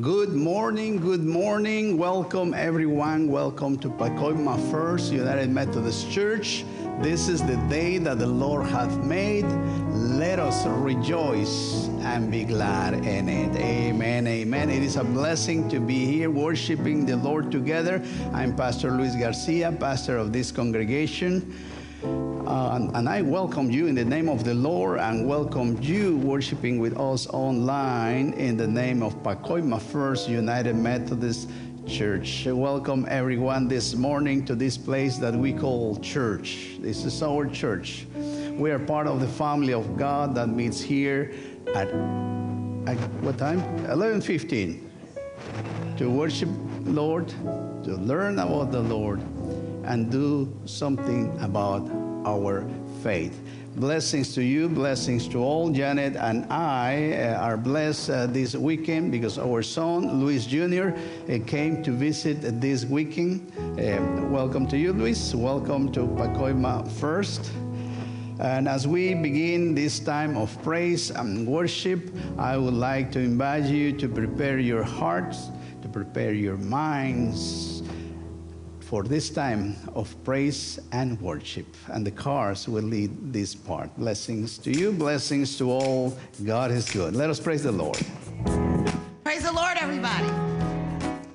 Good morning, good morning. Welcome, everyone. Welcome to Pacoima First United Methodist Church. This is the day that the Lord hath made. Let us rejoice and be glad in it. Amen, amen. It is a blessing to be here worshiping the Lord together. I'm Pastor Luis Garcia, pastor of this congregation. Uh, and, I welcome you in the name of the Lord and welcome you worshiping with us online in the name of Pacoima First United Methodist Church. Welcome everyone this morning to this place that we call church. This is our church. We are part of the family of God that meets here at, at what time? 11:15 to worship Lord, to learn about the Lord and do something about our faith. Blessings to you, blessings to all. Janet and I uh, are blessed uh, this weekend because our son, Luis Jr., uh, came to visit this weekend. Uh, welcome to you, Luis. Welcome to Pacoima First. And as we begin this time of praise and worship, I would like to invite you to prepare your hearts, to prepare your minds for this time of praise and worship. And the cars will lead this part. Blessings to you, blessings to all. God is good. Let us praise the Lord. Praise the Lord, everybody.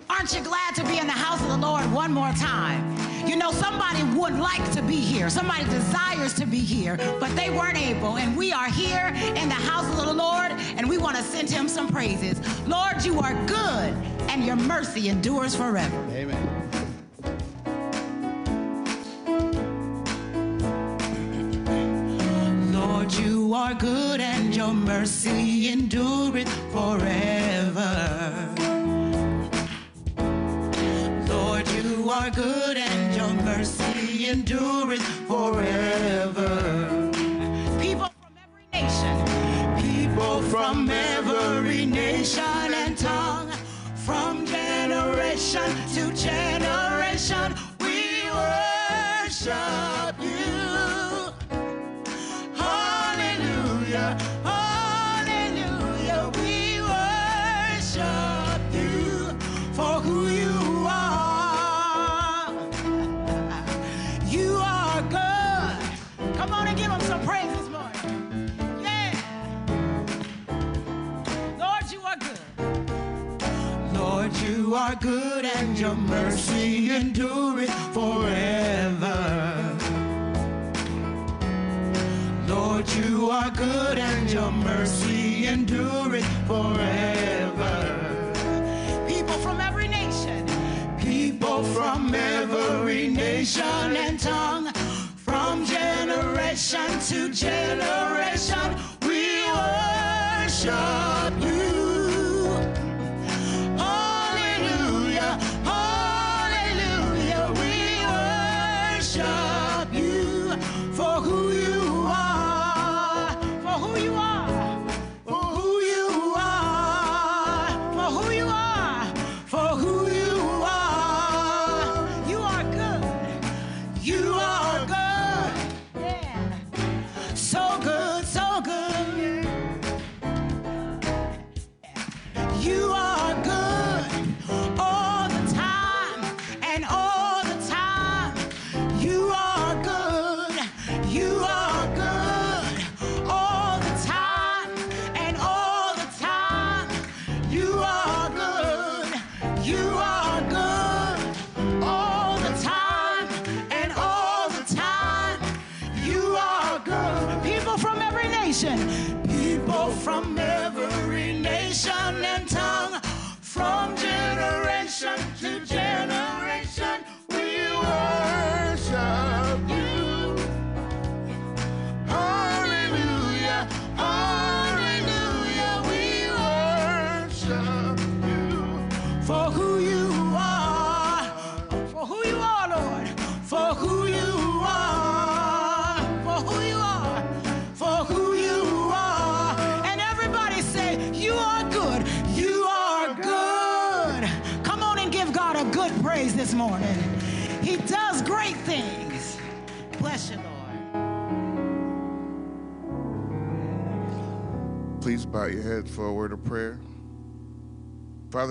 Aren't you glad to be in the house of the Lord one more time? You know, somebody would like to be here. Somebody desires to be here, but they weren't able. And we are here in the house of the Lord, and we want to send him some praises. Lord, you are good, and your mercy endures forever. Amen. Are good and your mercy endureth forever. Lord, you are good and your mercy endureth forever. People from every nation, people from every nation and tongue, from generation to generation, we worship are good and your mercy endureth forever. Lord, you are good and your mercy endureth forever. People from every nation, people from every nation and tongue, from generation to generation, we worship you.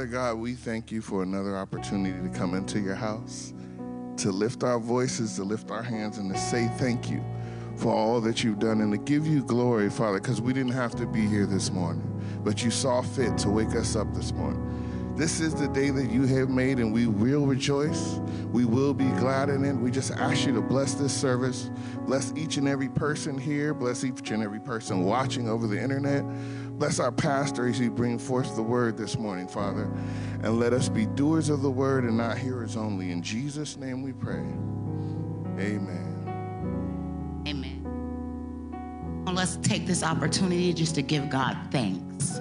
Father God, we thank you for another opportunity to come into your house, to lift our voices, to lift our hands, and to say thank you for all that you've done and to give you glory, Father, because we didn't have to be here this morning, but you saw fit to wake us up this morning. This is the day that you have made, and we will rejoice. We will be glad in it. We just ask you to bless this service. Bless each and every person here. Bless each and every person watching over the internet. Bless our pastor as he brings forth the word this morning, Father. And let us be doers of the word and not hearers only. In Jesus' name we pray. Amen. Amen. Well, let's take this opportunity just to give God thanks.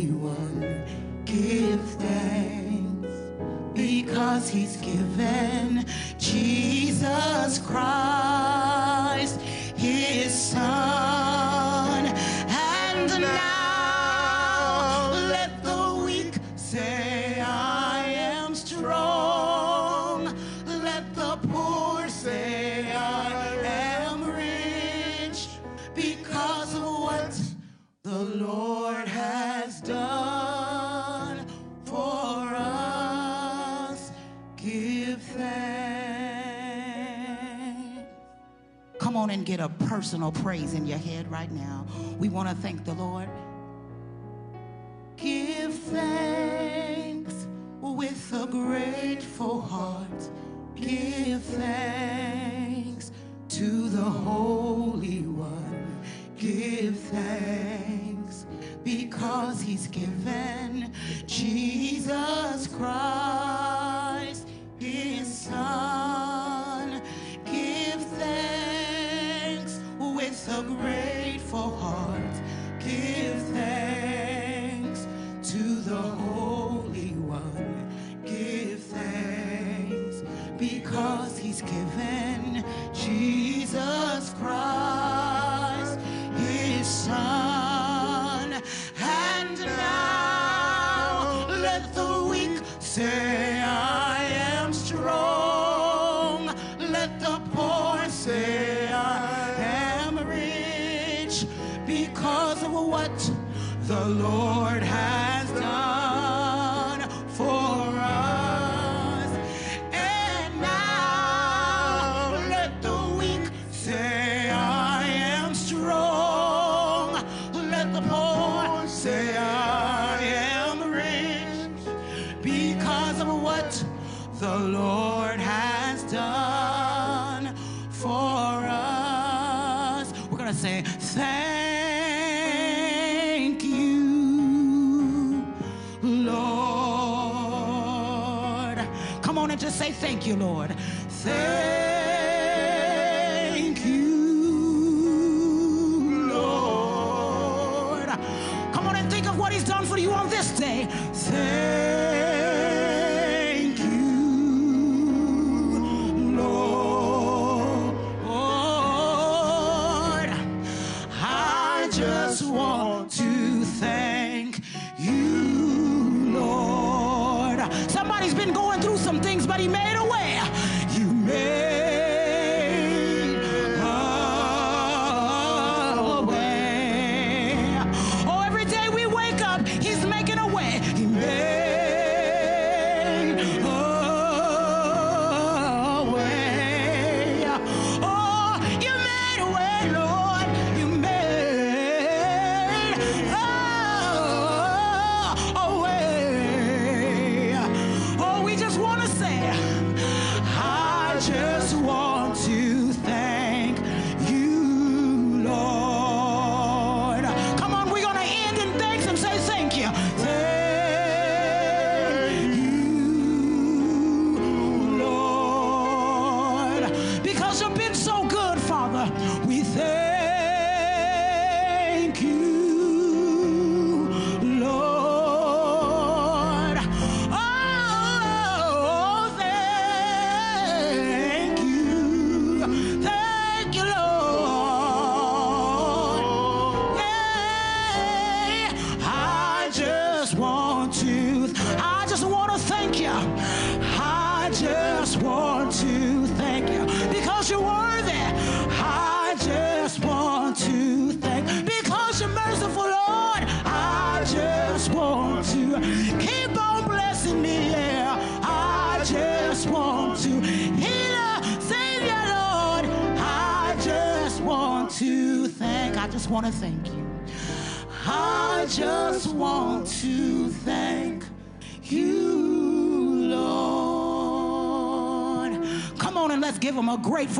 Give thanks because He's given Jesus Christ, get a personal praise in your head right now. We want to thank the Lord. Give thanks with a grateful heart. Give thanks to the Holy One. Give thanks because He's given Jesus Christ, His Son.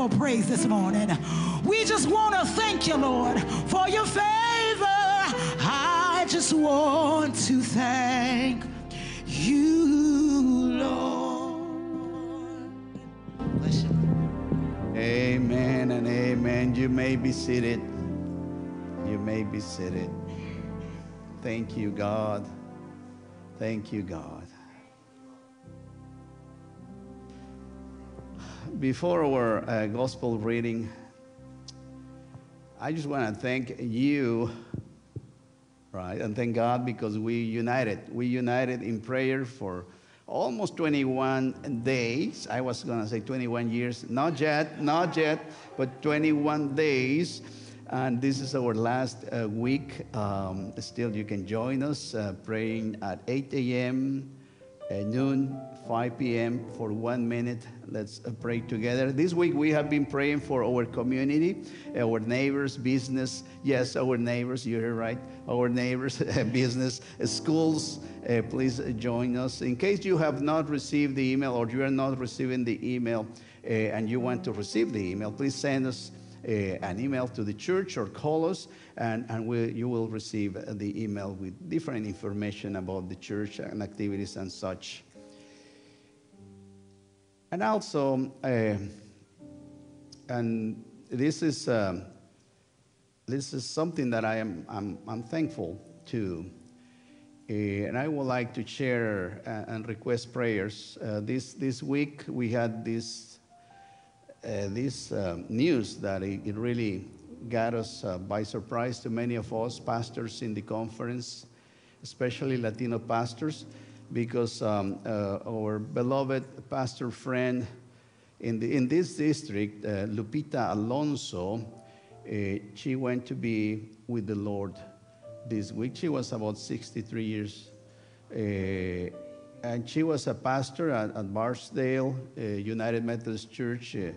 Grateful praise this morning. We just want to thank you, Lord, for your favor. I just want to thank you, Lord. Amen and amen. You may be seated. You may be seated. Thank you, God. Thank you, God. Before our uh, gospel reading, I just want to thank you, right? And thank God because we united. We united in prayer for almost 21 days. I was going to say 21 years. Not yet, not yet, but 21 days. And this is our last uh, week. Um, still, you can join us uh, praying at 8 a.m., uh, noon, 5 p.m. for one minute. Let's uh, pray together. This week, we have been praying for our community, our neighbors, business. Yes, our neighbors, you're right. Our neighbors, business, schools. Uh, please join us. In case you have not received the email or you are not receiving the email uh, and you want to receive the email, please send us uh, an email to the church or call us, and, and we, you will receive the email with different information about the church and activities and such. And also, uh, and this is, uh, this is something that I am I'm, I'm thankful to. Uh, and I would like to share uh, and request prayers. Uh, this, this week we had this uh, this news that it, it, really got us by surprise to many of us pastors in the conference, especially Latino pastors, because um, uh, our beloved pastor friend in, the, in this district, uh, Lupita Alonso, uh, she went to be with the Lord this week. She was about 63 years and she was a pastor at, at Bardsdale uh, United Methodist Church uh,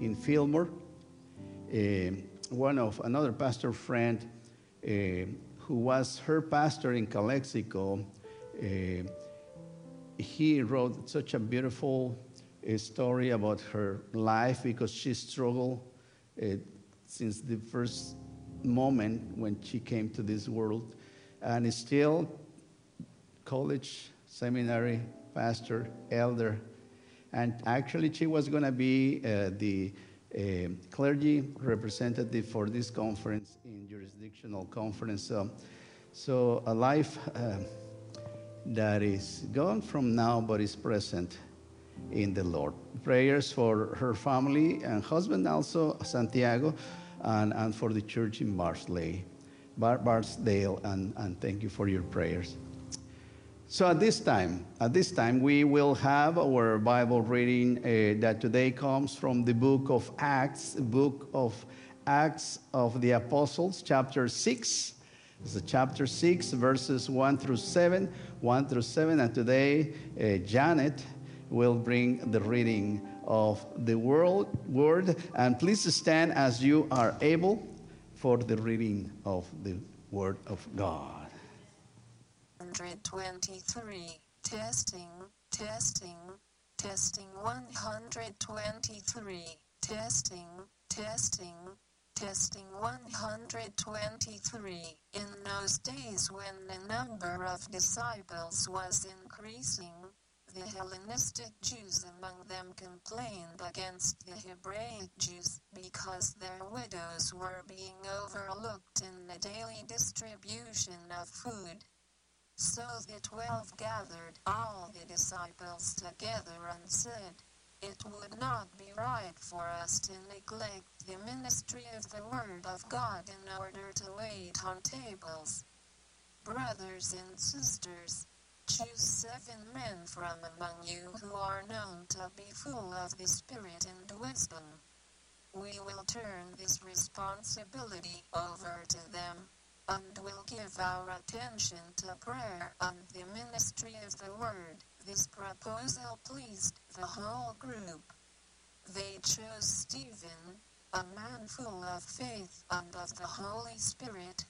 in Fillmore. Uh, one of another pastor friend who was her pastor in Calexico, he wrote such a beautiful story about her life because she struggled since the first moment when she came to this world and still college seminary pastor, elder. And actually, she was going to be uh, the uh, clergy representative for this conference in jurisdictional conference. So, a life uh, that is gone from now but is present in the Lord. Prayers for her family and husband, also Santiago, and, and for the church in Barsley, Bar- Bardsdale, and, and thank you for your prayers. So at this time, at this time, we will have our Bible reading uh, that today comes from the book of Acts, book of Acts of the Apostles, chapter 6. It's chapter 6, verses 1 through 7, 1 through 7. And today, uh, Janet will bring the reading of the world, word. And please stand as you are able for the reading of the word of God. 123. Testing, testing, testing 123. Testing, testing, testing 123. In those days when the number of disciples was increasing, the Hellenistic Jews among them complained against the Hebraic Jews because their widows were being overlooked in the daily distribution of food. So the twelve gathered all the disciples together and said, It would not be right for us to neglect the ministry of the Word of God in order to wait on tables. brothers and sisters, choose seven men from among you who are known to be full of the Spirit and wisdom. We will turn this responsibility over to them and will give our attention to prayer and the ministry of the word. This proposal pleased the whole group. They chose Stephen, a man full of faith and of the Holy Spirit,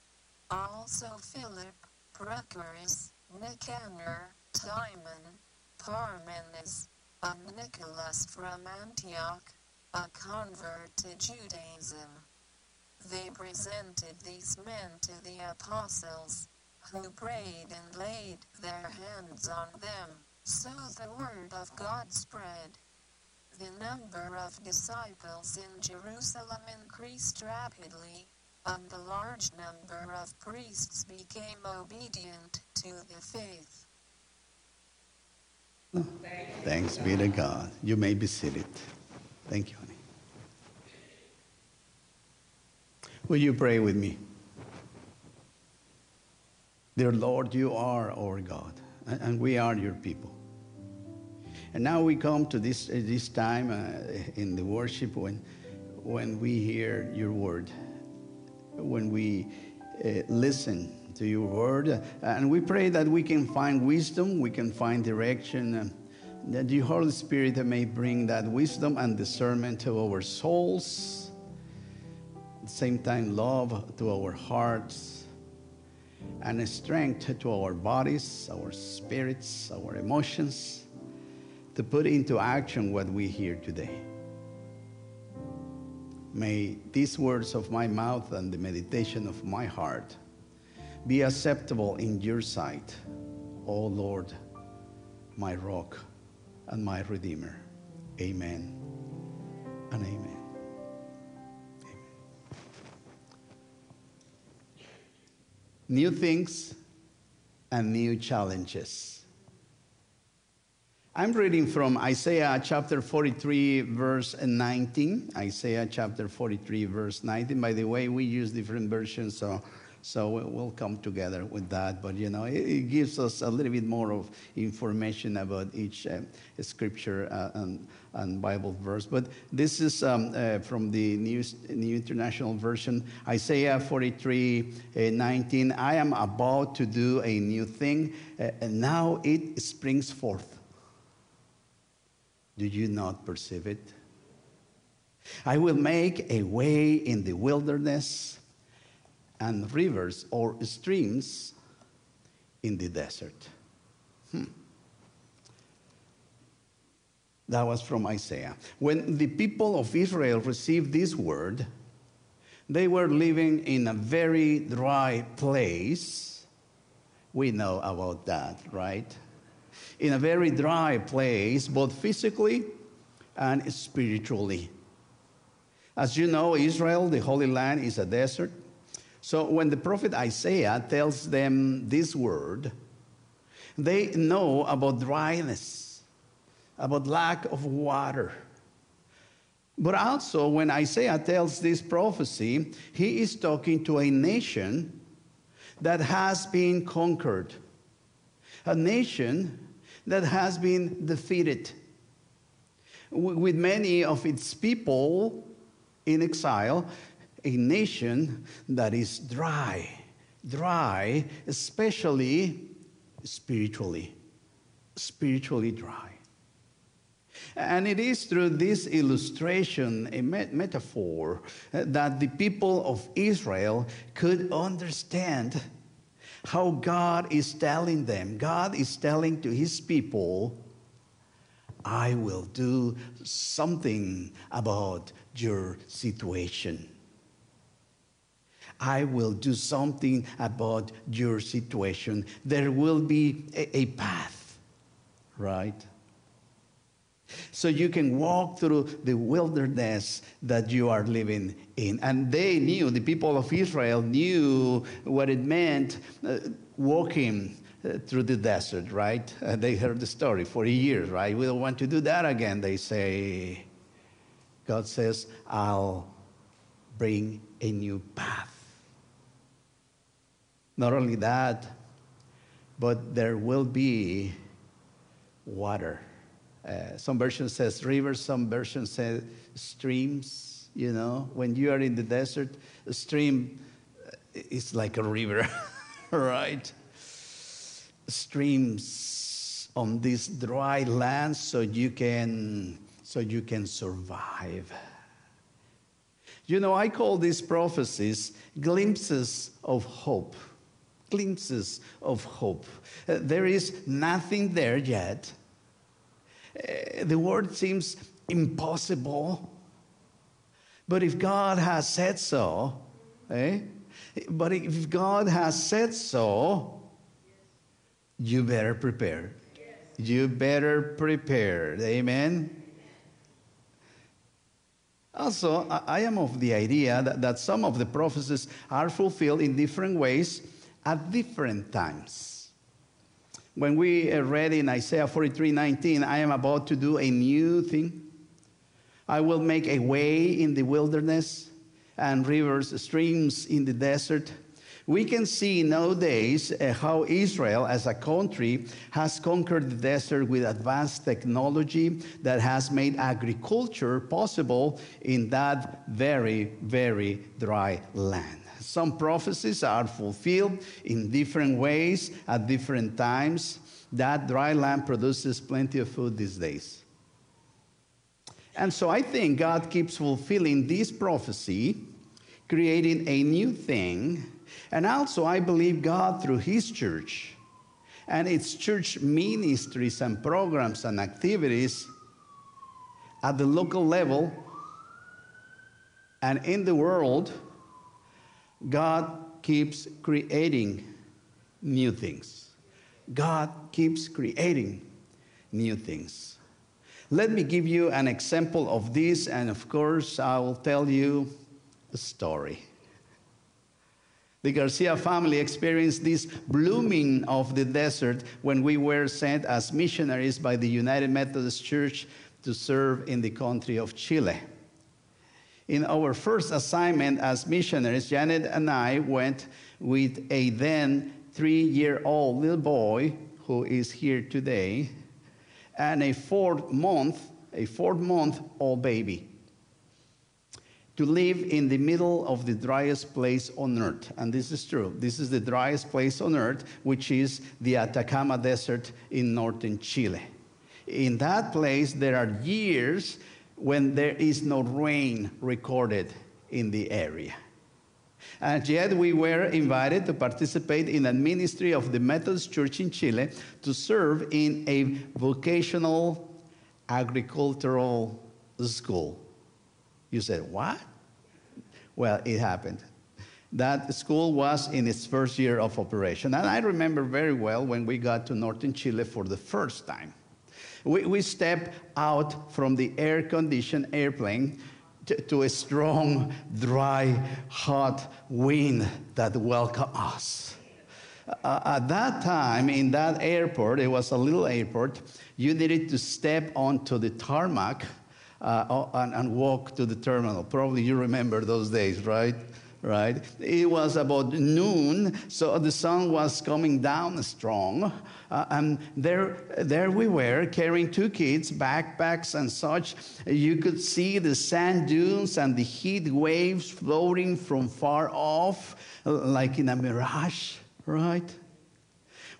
also Philip, Prochorus, Nicanor, Timon, Parmenas, and Nicholas from Antioch, a convert to Judaism. They presented these men to the apostles, who prayed and laid their hands on them. So the word of God spread. The number of disciples in Jerusalem increased rapidly, and a large number of priests became obedient to the faith. Thanks be to God. You may be seated. Thank you, honey. Will you pray with me? Dear Lord, you are our God, and- and we are your people. And now we come to this, uh, this time uh, in the worship when, when we hear your word, when we uh, listen to your word. uh, and we pray that we can find wisdom, we can find direction, uh, that the Holy Spirit may bring that wisdom and discernment to our souls, at the same time, love to our hearts, and strength to our bodies, our spirits, our emotions to put into action what we hear today. May these words of my mouth and the meditation of my heart be acceptable in your sight, O Lord, my rock and my redeemer. Amen and amen. Amen. New things and new challenges. I'm reading from Isaiah chapter 43, verse 19. Isaiah chapter 43, verse 19. By the way, we use different versions, so, so we'll come together with that. But you know, it, it gives us a little bit more of information about each uh, scripture uh, and, and Bible verse. But this is um, uh, from the New, New International Version Isaiah 43, uh, 19. I am about to do a new thing, uh, and now it springs forth. Do you not perceive it? I will make a way in the wilderness and rivers or streams in the desert. Hmm. That was from Isaiah. When the people of Israel received this word, they were living in a very dry place. We know about that, right? In a very dry place, both physically and spiritually. As you know, Israel, the Holy Land, is a desert. So when the prophet Isaiah tells them this word, they know about dryness, about lack of water. But also, when Isaiah tells this prophecy, he is talking to a nation that has been conquered, a nation that has been defeated, with many of its people in exile, a nation that is dry, dry, especially spiritually, spiritually dry. And it is through this illustration, a met- metaphor, that the people of Israel could understand how God is telling them. God is telling to his people, I will do something about your situation. I will do something about your situation. There will be a, a path, right? So you can walk through the wilderness that you are living in. And they knew, the people of Israel knew what it meant uh, walking uh, through the desert, right? Uh, they heard the story for years, right? We don't want to do that again. They say, God says, I'll bring a new path. Not only that, but there will be water. Uh, some version says rivers, some version says streams. You know, when you are in the desert, a stream uh, is like a river, right? Streams on this dry land, so you can so you can survive. You know, I call these prophecies glimpses of hope. Glimpses of hope. Uh, there is nothing there yet. Uh, the word seems impossible. But if God has said so, eh? But if God has said so, you better prepare. You better prepare. Amen. Also, I am of the idea that, that some of the prophecies are fulfilled in different ways at different times. When we read in Isaiah 43 19, I am about to do a new thing. I will make a way in the wilderness and rivers, streams in the desert. We can see nowadays uh, how Israel as a country has conquered the desert with advanced technology that has made agriculture possible in that very, very dry land. Some prophecies are fulfilled in different ways at different times. That dry land produces plenty of food these days. And so I think God keeps fulfilling this prophecy, creating a new thing and also, I believe God, through His church and its church ministries and programs and activities at the local level and in the world, God keeps creating new things. God keeps creating new things. Let me give you an example of this, and of course, I will tell you a story. The Garcia family experienced this blooming of the desert when we were sent as missionaries by the United Methodist Church to serve in the country of Chile. In our first assignment as missionaries, Janet and I went with a then three year old little boy who is here today and a four month, a four month old baby to live in the middle of the driest place on earth. And this is true. This is the driest place on earth, which is the Atacama Desert in northern Chile. In that place, there are years when there is no rain recorded in the area. And yet, we were invited to participate in a ministry of the Methodist Church in Chile to serve in a vocational agricultural school. You said, What? Well, it happened. That school was in its first year of operation. And I remember very well when we got to northern Chile for the first time. We, we stepped out from the air conditioned airplane to, to a strong, dry, hot wind that welcomed us. Uh, at that time, in that airport, it was a little airport, you needed to step onto the tarmac uh, and, and walk to the terminal. Probably you remember those days, right? Right? It was about noon, so the sun was coming down strong. Uh, and there, there we were carrying two kids, backpacks and such. You could see the sand dunes and the heat waves floating from far off, like in a mirage, right?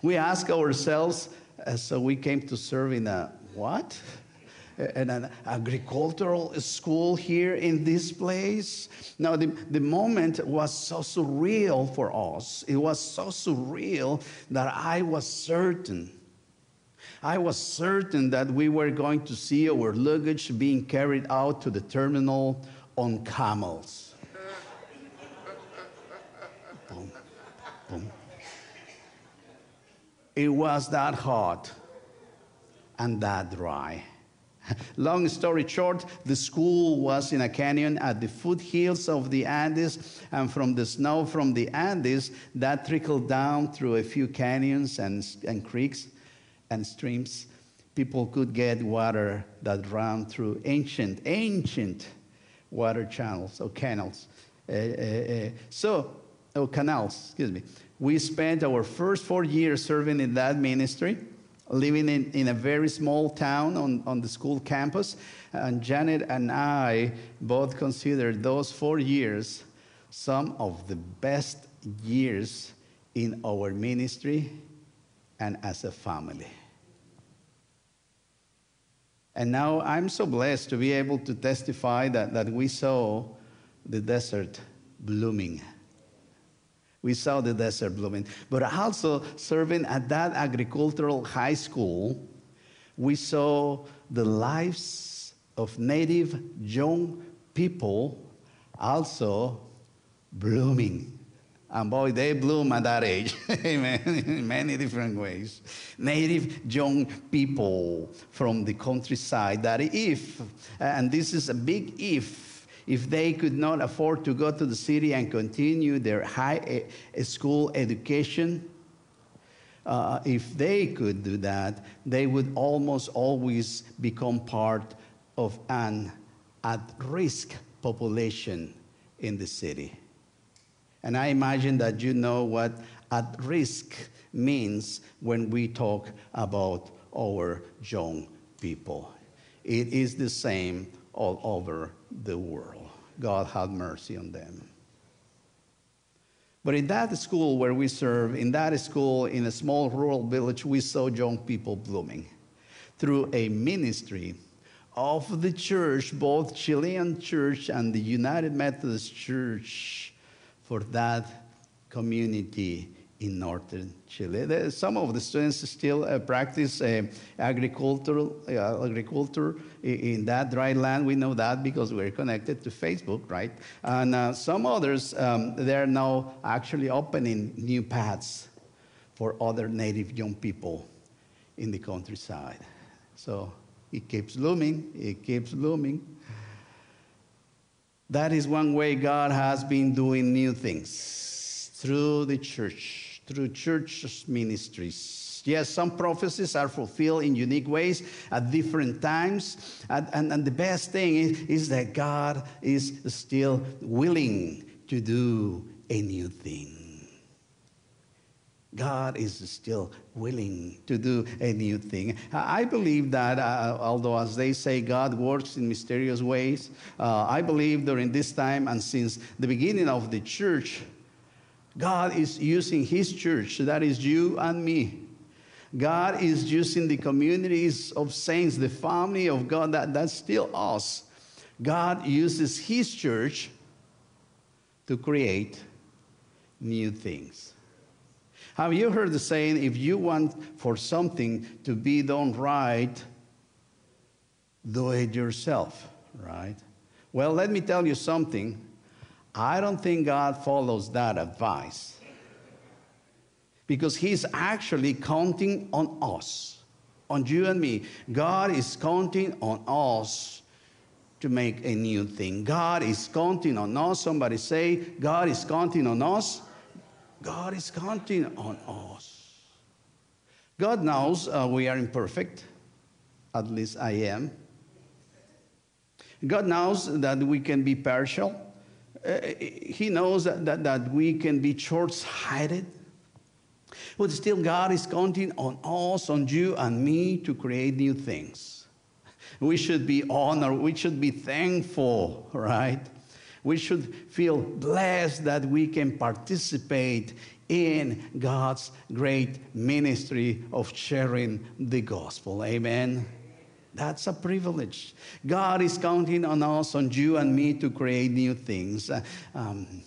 We asked ourselves, uh, so we came to serve in a what? An agricultural school here in this place. Now, the, the moment was so surreal for us. It was so surreal that I was certain. I was certain that we were going to see our luggage being carried out to the terminal on camels. boom, boom. It was that hot and that dry. Long story short, the school was in a canyon at the foothills of the Andes, and from the snow from the Andes, that trickled down through a few canyons and, and creeks and streams. People could get water that ran through ancient, ancient water channels or canals. Uh, uh, uh. So oh, canals, excuse me. We spent our first four years serving in that ministry, living in, in a very small town on, on the school campus. And Janet and I both considered those four years some of the best years in our ministry and as a family. And now I'm so blessed to be able to testify that, that we saw the desert blooming. We saw the desert blooming. But also, serving at that agricultural high school, we saw the lives of native young people also blooming. And boy, they bloom at that age. Amen. In many different ways. Native young people from the countryside that if, and this is a big if, if they could not afford to go to the city and continue their high school education, uh, if they could do that, they would almost always become part of an at risk population in the city. And I imagine that you know what at risk means when we talk about our young people. It is the same all over the world. God have mercy on them. But in that school where we serve, in that school in a small rural village, we saw young people blooming through a ministry of the church, both Chilean church and the United Methodist Church for that community in northern Chile. Some of the students still uh, practice uh, agriculture, uh, agriculture in that dry land. We know that because we're connected to Facebook, right? And uh, some others, um, they're now actually opening new paths for other native young people in the countryside. So it keeps looming, it keeps looming. That is one way God has been doing new things through the church, through church ministries. Yes, some prophecies are fulfilled in unique ways at different times. And, and, and the best thing is, is that God is still willing to do a new thing. God is still willing to do a new thing. I believe that, uh, although as they say, God works in mysterious ways, uh, I believe during this time and since the beginning of the church, God is using His church, that is you and me. God is using the communities of saints, the family of God, that, that's still us. God uses His church to create new things. Have you heard the saying, if you want for something to be done right, do it yourself, right? Well, let me tell you something. I don't think God follows that advice because He's actually counting on us, on you and me. God is counting on us to make a new thing. God is counting on us. Somebody say, God is counting on us God is counting on us. God knows uh, we are imperfect, at least I am. God knows that we can be partial. Uh, he knows that, that, that we can be short sighted. But still, God is counting on us, on you and me to create new things. We should be honored, we should be thankful, right? We should feel blessed that we can participate in God's great ministry of sharing the gospel. Amen. That's a privilege. God is counting on us, on you and me, to create new things. Uh, um,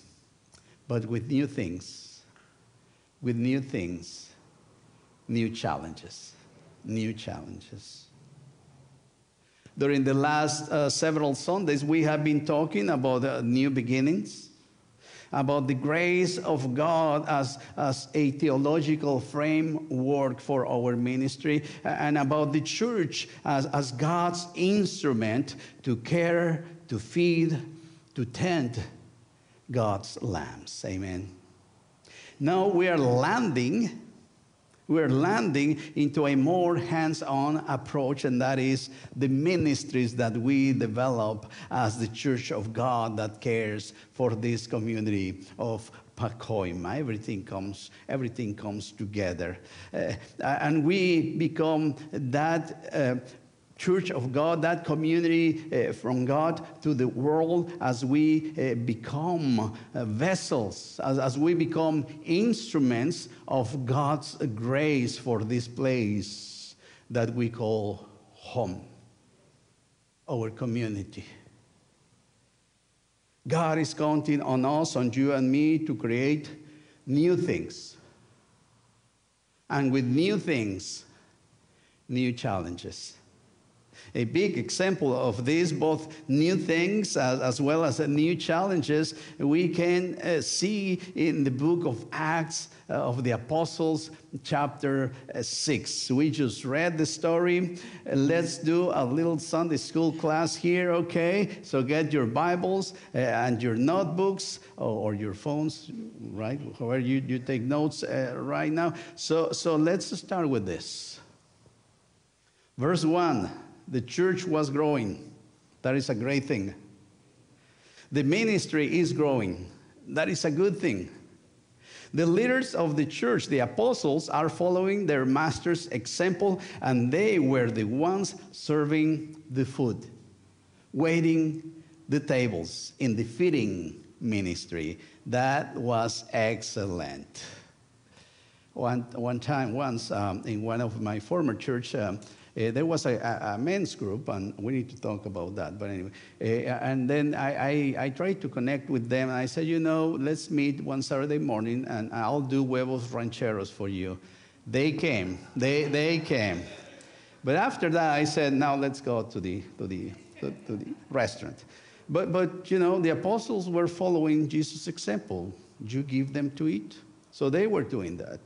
but with new things, with new things, new challenges, new challenges. During the last uh, several Sundays, we have been talking about uh, new beginnings, about the grace of God as, as a theological framework for our ministry, and about the church as, as God's instrument to care, to feed, to tend God's lambs. Amen. Now we are landing we're landing into a more hands on approach, and that is the ministries that we develop as the Church of God that cares for this community of Pacoima. Everything comes, everything comes together. Uh, and we become that uh, church of God, that community uh, from God to the world as we uh, become uh, vessels, as, as we become instruments of God's grace for this place that we call home, our community. God is counting on us, on you and me, to create new things. And with new things, new challenges. A big example of this, both new things as, as well as new challenges, we can uh, see in the book of Acts uh, of the Apostles, chapter uh, 6. We just read the story. Let's do a little Sunday school class here, okay? So get your Bibles and your notebooks or, or, your phones, right? However, you, you take notes right now. So, so let's start with this. Verse 1 the church was growing. That is a great thing. The ministry is growing. That is a good thing. The leaders of the church, the apostles, are following their master's example, and they were the ones serving the food, waiting the tables in the feeding ministry. That was excellent. One, one time, once um, in one of my former church, um, uh, there was a, a, men's group, and we need to talk about that. But anyway, uh, and then I, I, I, tried to connect with them, and I said, you know, let's meet one Saturday morning, and I'll do huevos rancheros for you. They came. They, they came. But after that, I said, now let's go to the, to the, to, to the restaurant. But, but, you know, the apostles were following Jesus' example. You give them to eat. So they were doing that.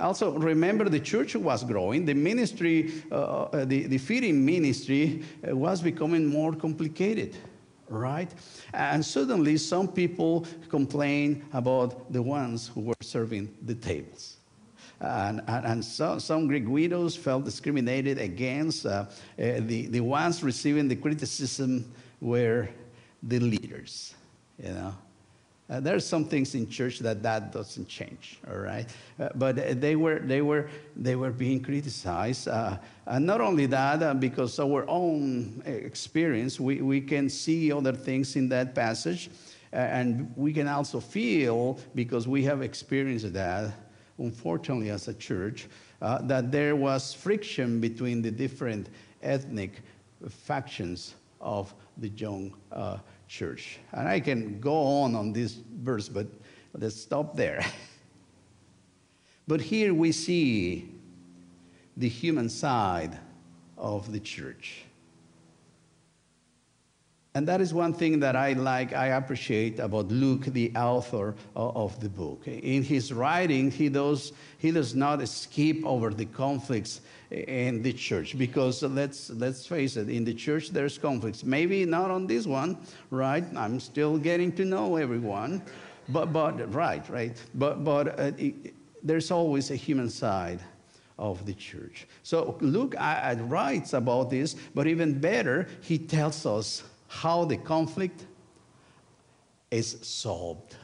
Also, remember the church was growing. The ministry, uh, uh, the, the feeding ministry uh, was becoming more complicated, right? And suddenly, some people complained about the ones who were serving the tables. And, and, and so, some Greek widows felt discriminated against. Uh, uh, the, the ones receiving the criticism were the leaders, you know. Uh, there are some things in church that that doesn't change, all right? Uh, but they were, they, were, they were being criticized. Uh, and not only that, uh, because our own experience, we, we can see other things in that passage. Uh, and we can also feel, because we have experienced that, unfortunately, as a church, uh, that there was friction between the different ethnic factions of the young church. And I can go on on this verse, but let's stop there. but here we see the human side of the church. And that is one thing that I like, I appreciate about Luke, the author of the book. In his writing, he does, he does not skip over the conflicts in the church because let's, let's face it, in the church there's conflicts. Maybe not on this one, right? I'm still getting to know everyone. But, but right, right. But, but uh, it, there's always a human side of the church. So Luke uh, writes about this, but even better, he tells us how the conflict is solved.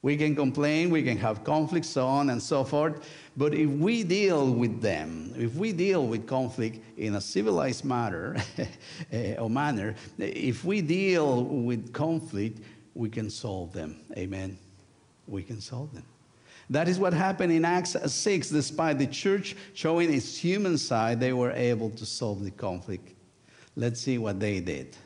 We can complain, we can have conflicts, so on and so forth, but if we deal with them, if we deal with conflict in a civilized manner eh, or manner, if we deal with conflict, we can solve them. Amen. We can solve them. That is what happened in Acts 6. Despite the church showing its human side, they were able to solve the conflict. Let's see what they did.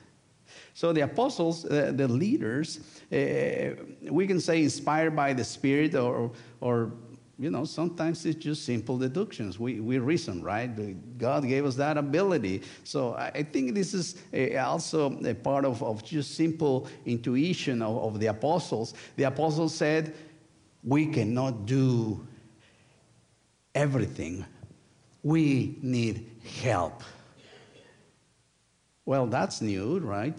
So the apostles, uh, the leaders, uh, we can say inspired by the Spirit, or, or you know, sometimes it's just simple deductions. We, we reason, right? God gave us that ability. So I think this is a, also a part of, of just simple intuition of, of the apostles. The apostles said, We cannot do everything, we need help. Well, that's new, right?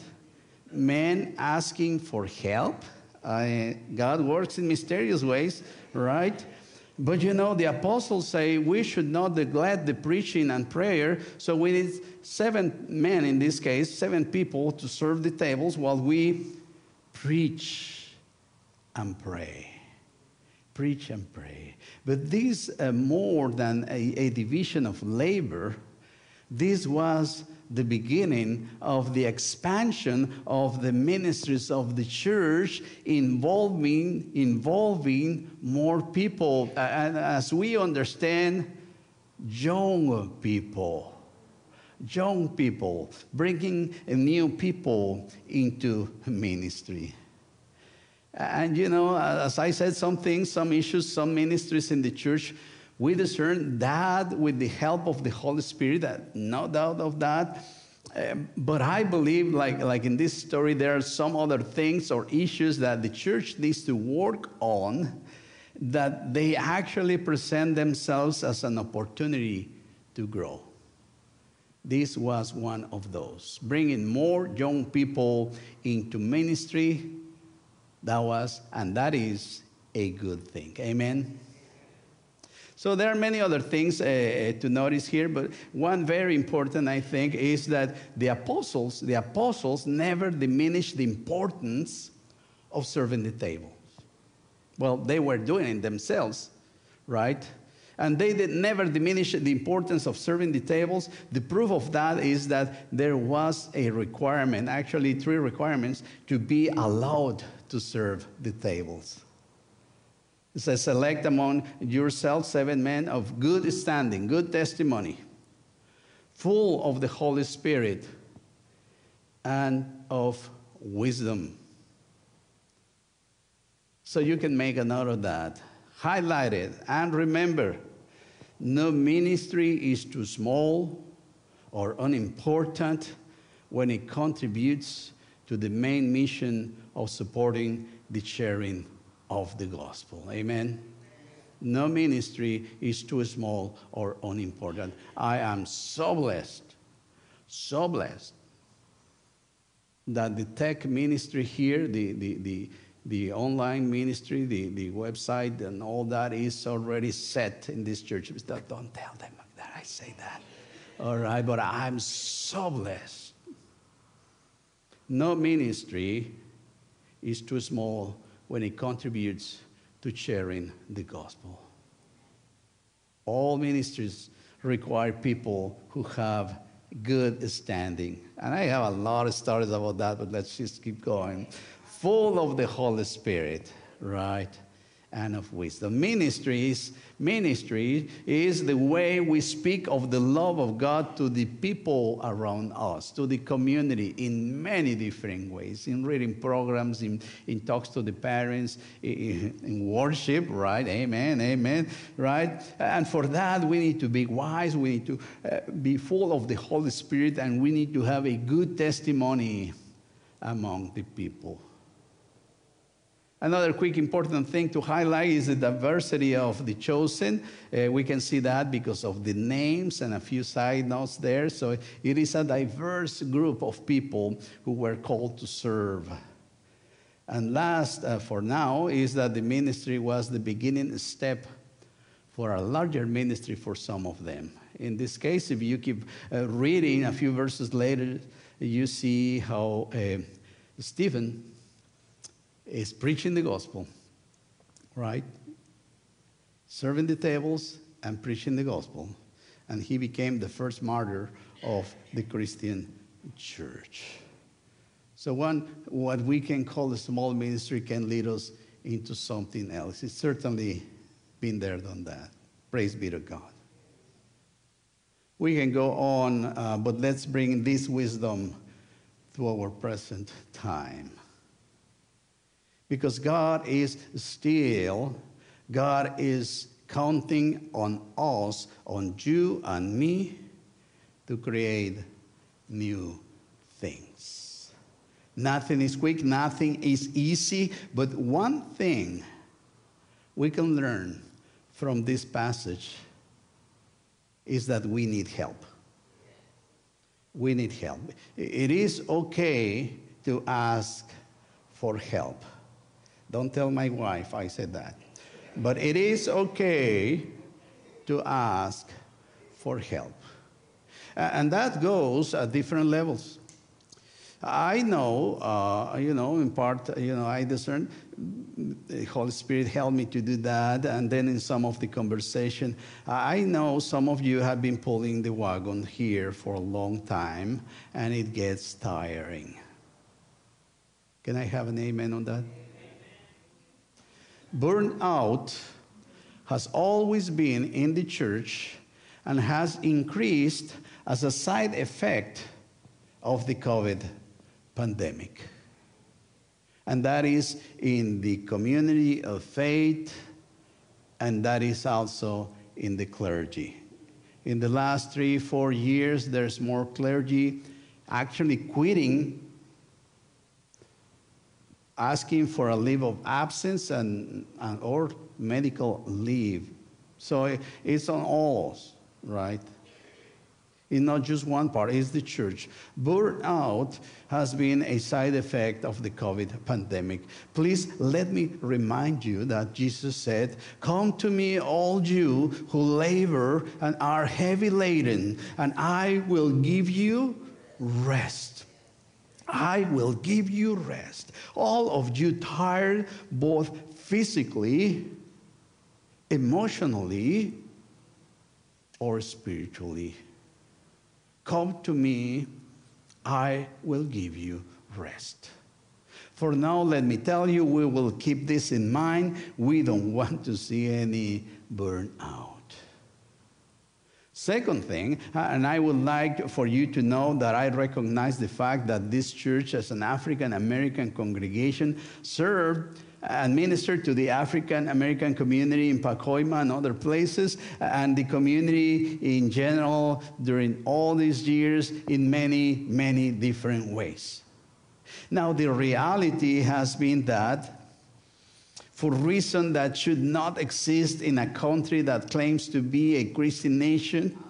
Men asking for help. God works in mysterious ways, right? But you know, the apostles say we should not neglect the preaching and prayer, so we need seven men in this case, seven people to serve the tables while we preach and pray. Preach and pray. But this, uh, more than a, a division of labor, this was the beginning of the expansion of the ministries of the church involving involving more people. And as we understand young people young people bringing new people into ministry. And you know as i said some things some issues some ministries in the church we discern that with the help of the Holy Spirit, that, no doubt of that. Um, but I believe, like, like in this story, there are some other things or issues that the church needs to work on that they actually present themselves as an opportunity to grow. This was one of those. Bringing more young people into ministry, that was, and that is a good thing. Amen. So there are many other things uh, uh, to notice here, but one very important, I think, is that the apostles, the apostles never diminished the importance of serving the table. Well, they were doing it themselves, right? And they did never diminish the importance of serving the tables. The proof of that is that there was a requirement, actually, three requirements, to be allowed to serve the tables. It says, Select among yourselves seven men of good standing, good testimony, full of the Holy Spirit and of wisdom. So you can make a note of that. Highlight it and remember no ministry is too small or unimportant when it contributes to the main mission of supporting the sharing of the gospel. Amen. No ministry is too small or unimportant. I am so blessed, so blessed that the tech ministry here, the, the, the, the online ministry, the, the website, and all that is already set in this church. Don't tell them that I say that. All right, but I'm so blessed. No ministry is too small when it contributes to sharing the gospel. All ministries require people who have good standing. And I have a lot of stories about that, but let's just keep going. Full of the Holy Spirit, right? and of wisdom. Ministry is, ministry is the way we speak of the love of God to the people around us, to the community in many different ways, in reading programs, in, in talks to the parents, in, in worship, right? Amen, amen, right? And for that, we need to be wise, we need to uh, be full of the Holy Spirit, and we need to have a good testimony among the people. Another quick important thing to highlight is the diversity of the chosen. Uh, we can see that because of the names and a few side notes there. So it is a diverse group of people who were called to serve. And last, uh, for now, is that the ministry was the beginning step for a larger ministry for some of them. In this case, if you keep uh, reading a few verses later, you see how uh, Stephen is preaching the gospel, right? Serving the tables and preaching the gospel. And he became the first martyr of the Christian church. So, one, what we can call a small ministry can lead us into something else. It's certainly been there, done that. Praise be to God. We can go on, uh, but let's bring this wisdom to our present time because God is still, God is counting on us, on you and me, to create new things. Nothing is quick, nothing is easy, but one thing we can learn from this passage is that we need help. We need help. It is okay to ask for help. Don't tell my wife I said that. But it is okay to ask for help. And that goes at different levels. I know, uh, you know, in part, you know, I discern the Holy Spirit helped me to do that. And then in some of the conversation, I know some of you have been pulling the wagon here for a long time, and it gets tiring. Can I have an amen on that? Burnout has always been in the church and has increased as a side effect of the COVID pandemic. And that is in the community of faith, and that is also in the clergy. In the last three, four years, there's more clergy actually quitting, asking for a leave of absence and, and or medical leave. So it's on all, right? It's not just one part, it's the church. Burnout has been a side effect of the COVID pandemic. Please let me remind you that Jesus said, Come to me, all you who labor and are heavy laden, and I will give you rest. I will give you rest. All of you tired, both physically, emotionally, or spiritually. Come to me, I will give you rest. For now, let me tell you, we will keep this in mind. We don't want to see any burnout. Second thing, uh, and I would like for you to know that I recognize the fact that this church, as an African American congregation, served uh, and ministered to the African American community in Pacoima and other places, and the community in general during all these years in many, many different ways. Now, the reality has been that for reason that should not exist in a country that claims to be a Christian nation,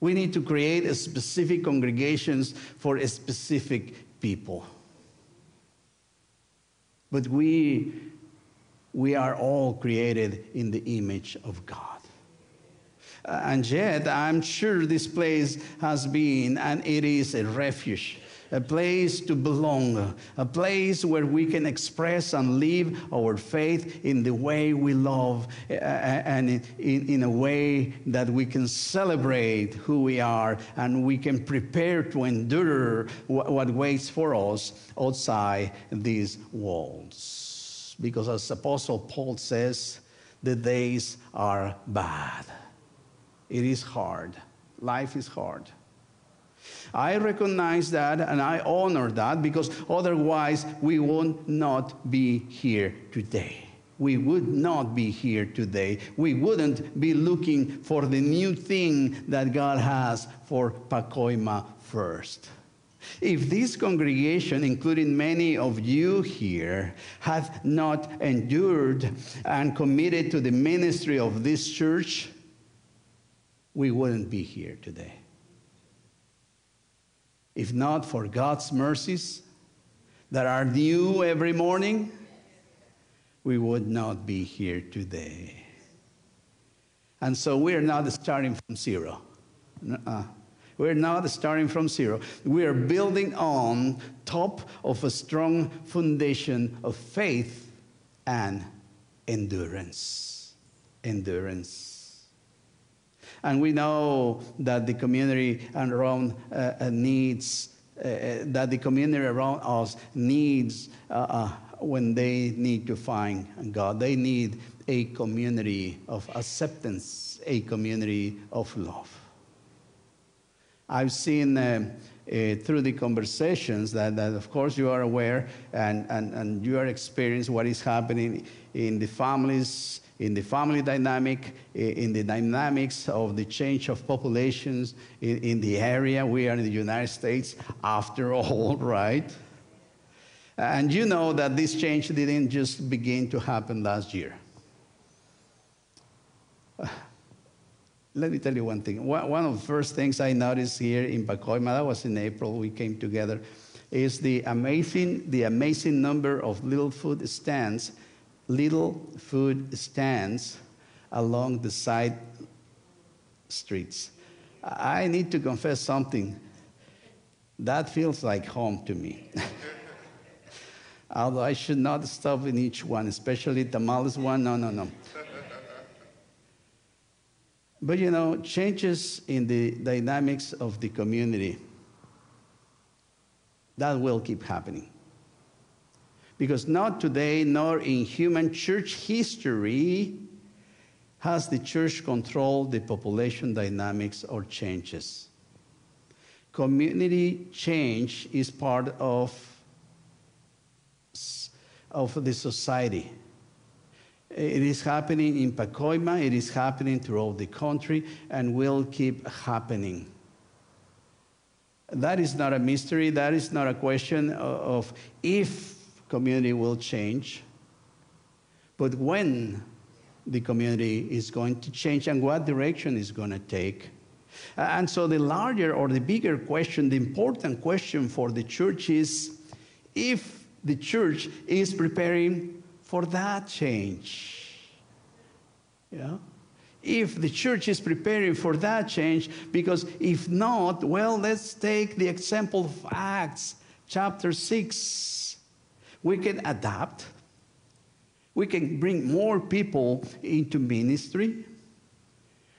we need to create specific congregations for specific people. But we, we are all created in the image of God. Uh, and yet, I'm sure this place has been and it is a refuge, a place to belong, a place where we can express and live our faith in the way we love eh, eh, eh, and in, a way that we can celebrate who we are and we can prepare to endure what waits for us outside these walls. Because as Apostle Paul says, the days are bad. It is hard. Life is hard. I recognize that and I honor that because otherwise we would not be here today. We would not be here today. We wouldn't be looking for the new thing that God has for Pacoima first. If this congregation, including many of you here, had not endured and committed to the ministry of this church, we wouldn't be here today. If not for God's mercies that are new every morning, we would not be here today. And so we're not starting from zero. Uh, we're not starting from zero. We are building on top of a strong foundation of faith and endurance. Endurance. And we know that the community around uh, uh needs, uh, uh, that the community around us needs uh, uh, when they need to find God. They need a community of acceptance, a community of love. I've seen through the conversations that, that, of course, you are aware and, and, and you are experiencing what is happening in the families in the family dynamic, in the dynamics of the change of populations in, in the area. We are in the United States, after all, right? And you know that this change didn't just begin to happen last year. Let me tell you one thing. One of the first things I noticed here in Pacoima, that was in April, we came together, is the amazing, the amazing number of little food stands little food stands along the side streets. I need to confess something. That feels like home to me. Although I should not stop in each one, especially tamales one. No, no, no. but you know, changes in the dynamics of the community, that will keep happening. Because not today, nor in human church history, has the church controlled the population dynamics or changes. Community change is part of, of the society. It is happening in Pacoima, it is happening throughout the country, and will keep happening. That is not a mystery, that is not a question of if community will change, but when the community is going to change and what direction is going to take. And so, the larger or the bigger question, the important question for the church is if the church is preparing for that change. Yeah? If the church is preparing for that change, because if not, well, let's take the example of Acts chapter 6. We can adapt we can bring more people into ministry.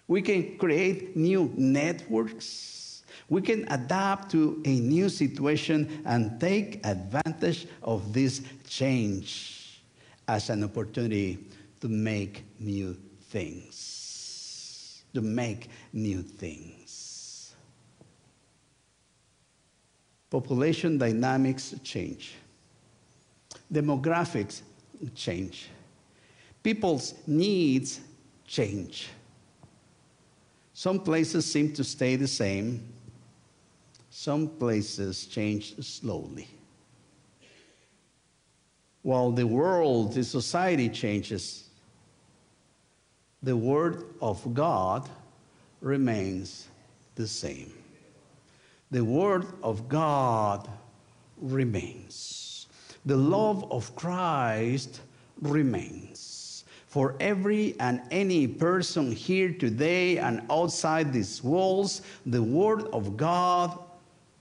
We can create new networks. We can adapt to a new situation and take advantage of this change as an opportunity to make new things. To make new things. Population dynamics change. Demographics change. People's needs change. Some places seem to stay the same, some places change slowly. While the world, the society changes, the Word of God remains the same. The Word of God remains the love of Christ remains. For every and any person here today and outside these walls, the Word of God,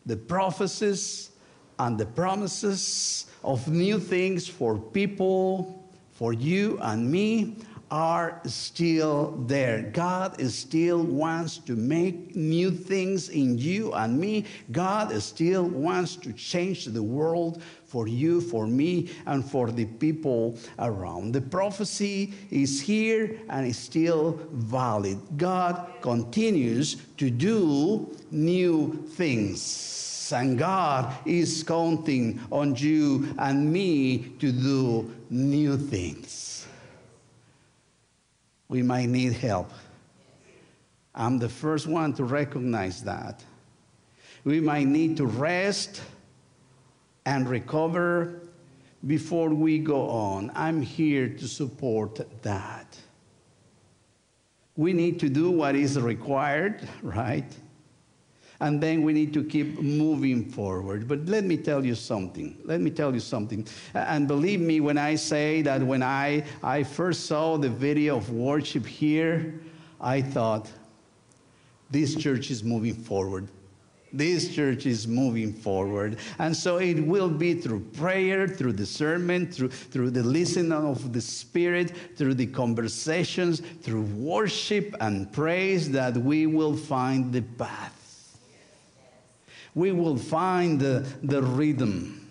the prophecies, and the promises of new things for people, for you and me, are still there. God still wants to make new things in you and me. God still wants to change the world for you, for me, and for the people around. The prophecy is here and is still valid. God continues to do new things. And God is counting on you and me to do new things. We might need help. I'm the first one to recognize that. We might need to rest and recover before we go on. I'm here to support that. We need to do what is required, right? And then we need to keep moving forward. But let me tell you something. Let me tell you something. And believe me when I say that when I, I first saw the video of worship here, I thought, this church is moving forward. This church is moving forward. And so it will be through prayer, through discernment, through, through the listening of the Spirit, through the conversations, through worship and praise that we will find the path. We will find the, the rhythm.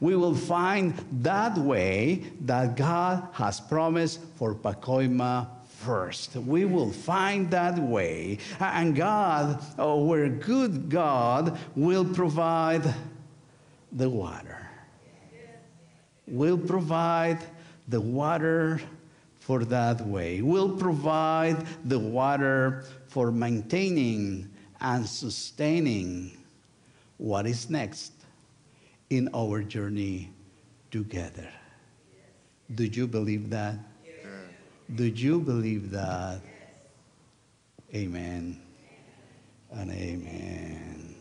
We will find that way that God has promised for Pacoima first. We will find that way. And God, our good God, will provide the water. Will provide the water for that way. Will provide the water for maintaining and sustaining what is next in our journey together. Do you believe that? Do you believe that? Amen and amen.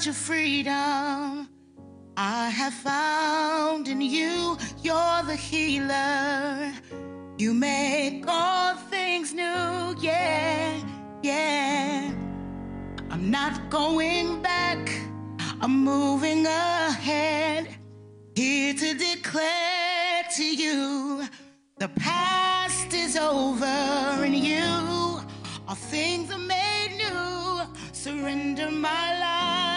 Such a freedom. I have found in you, you're the healer. You make all things new, yeah, yeah. I'm not going back, I'm moving ahead. Here to declare to you the past is over and you all things are made new. Surrender my life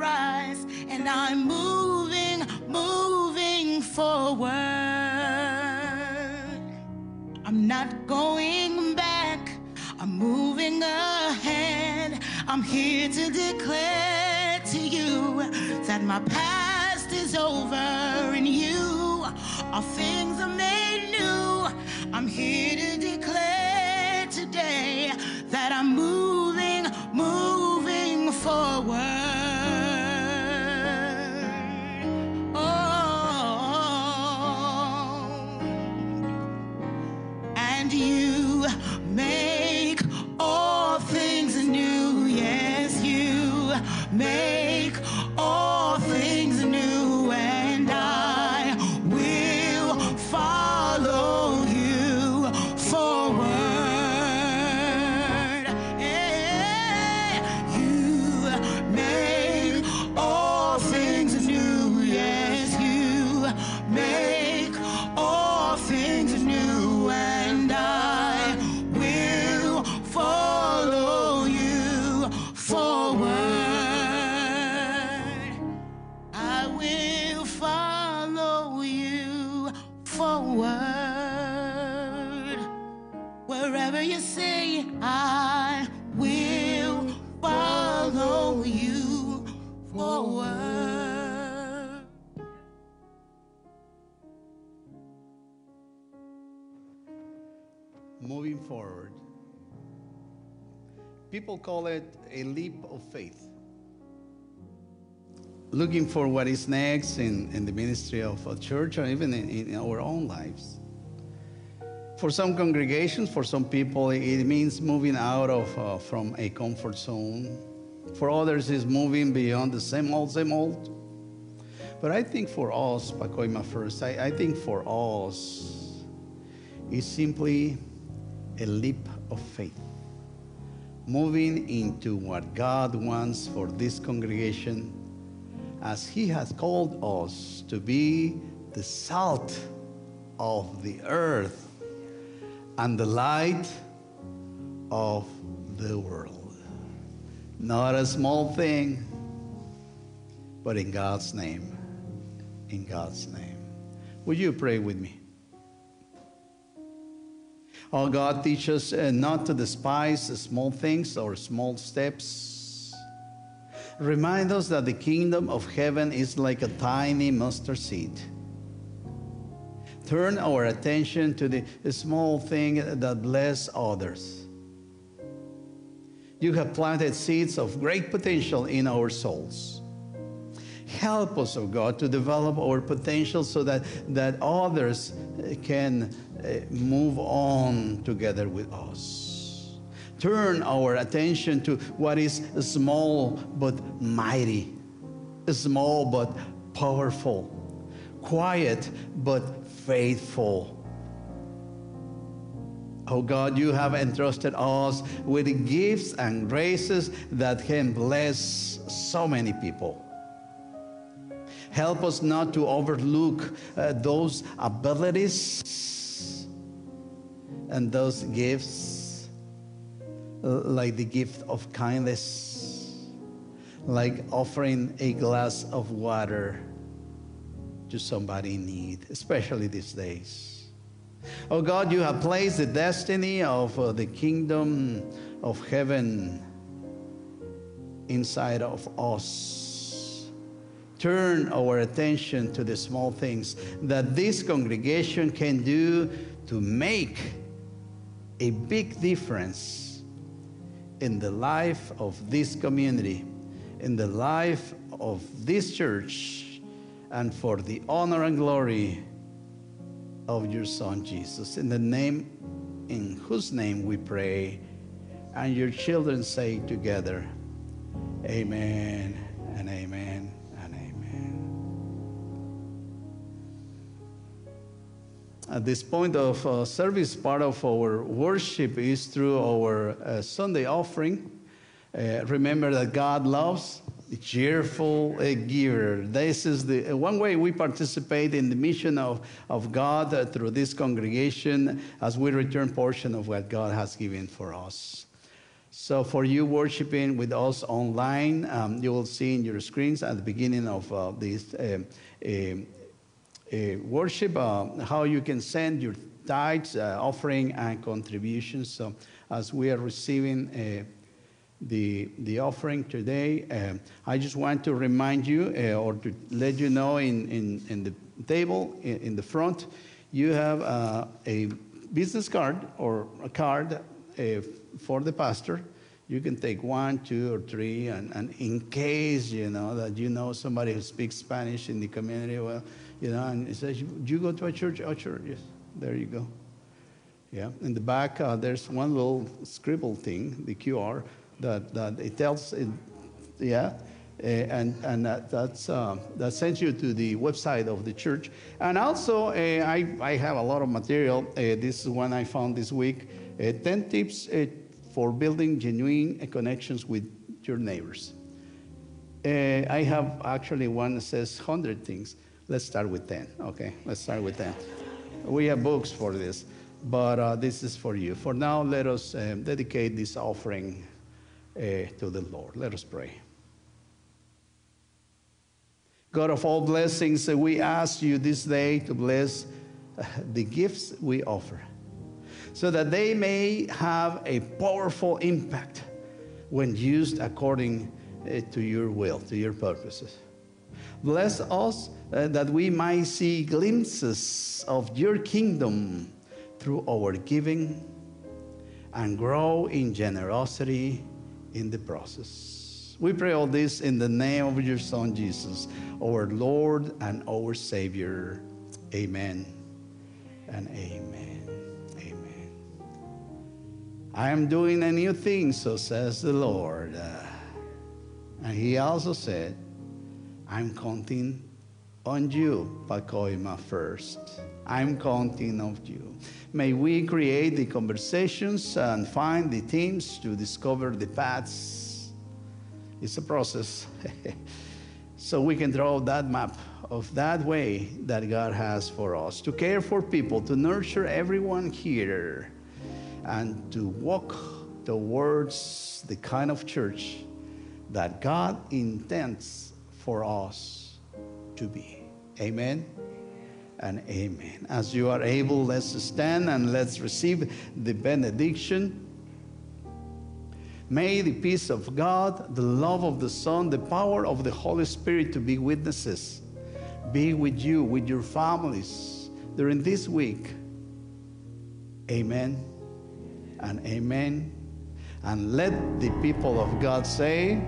Christ, and I'm moving, moving forward. I'm not going back, I'm moving ahead. I'm here to declare to you that my past is over and you all things are made new. I'm here to declare today that I'm moving, moving forward. People call it a leap of faith. Looking for what is next in, in the ministry of a church or even in, in our own lives. For some congregations, for some people, it means moving out of uh, from a comfort zone. For others, it's moving beyond the same old, same old. But I think for us, Pacoima first, I, I think for us, it's simply a leap of faith. Moving into what God wants for this congregation as He has called us to be the salt of the earth and the light of the world. Not a small thing, but in God's name. In God's name. Would you pray with me? Oh God, teach us uh, not to despise the small things or small steps. Remind us that the kingdom of heaven is like a tiny mustard seed. Turn our attention to the small thing that bless others. You have planted seeds of great potential in our souls. Help us, oh God, to develop our potential so that, that others can move on together with us. Turn our attention to what is small but mighty, small but powerful, quiet but faithful. Oh God, you have entrusted us with gifts and graces that can bless so many people. Help us not to overlook uh, those abilities and those gifts, like the gift of kindness, like offering a glass of water to somebody in need, especially these days. Oh God, you have placed the destiny of uh, the kingdom of heaven inside of us. Turn our attention to the small things that this congregation can do to make a big difference in the life of this community, in the life of this church, and for the honor and glory of your Son Jesus. In the name, in whose name we pray. And your children say together, Amen and amen At this point of uh, service, part of our worship is through our uh, Sunday offering. Uh, remember that God loves the cheerful uh, giver. This is the uh, one way we participate in the mission of, of God uh, through this congregation as we return portion of what God has given for us. So, for you worshiping with us online, um, you will see in your screens at the beginning of uh, this uh, uh, Uh, worship uh, how you can send your tithes, uh, offering, and contributions. So, as we are receiving the, the offering today, I just want to remind you or to let you know in, in, in the table in, in the front, you have a business card or a card for the pastor. You can take one, two, or three, and, and in case you know that you know somebody who speaks Spanish in the community, well, you know, and it says, "Do you go to a church?" Oh, sure, yes. There you go. Yeah, in the back uh, there's one little scribble thing, the QR, that, that it tells, it, yeah, uh, and and that that's uh, that sends you to the website of the church. And also, uh, I I have a lot of material. this is one I found this week. Ten tips for building genuine connections with your neighbors. I have actually one that says 100 things. Let's start with 10, okay? Let's start with 10. We have books for this, but uh, this is for you. For now, let us um, dedicate this offering uh, to the Lord. Let us pray. God of all blessings, we ask you this day to bless uh, the gifts we offer so that they may have a powerful impact when used according uh, to your will, to your purposes. Bless us uh, that we might see glimpses of your kingdom through our giving and grow in generosity in the process. We pray all this in the name of your Son, Jesus, our Lord and our Savior. Amen and amen. Amen. I am doing a new thing, so says the Lord. Uh, and he also said, I'm counting on you, Pacoima, first. I'm counting on you. May we create the conversations and find the teams to discover the paths. It's a process. so we can draw that map of that way that God has for us to care for people, to nurture everyone here and to walk towards the kind of church that God intends for us to be. Amen and amen. As you are able, let's stand and let's receive the benediction. May the peace of God, the love of the Son, the power of the Holy Spirit to be witnesses be with you, with your families during this week. Amen and amen. And let the people of God say,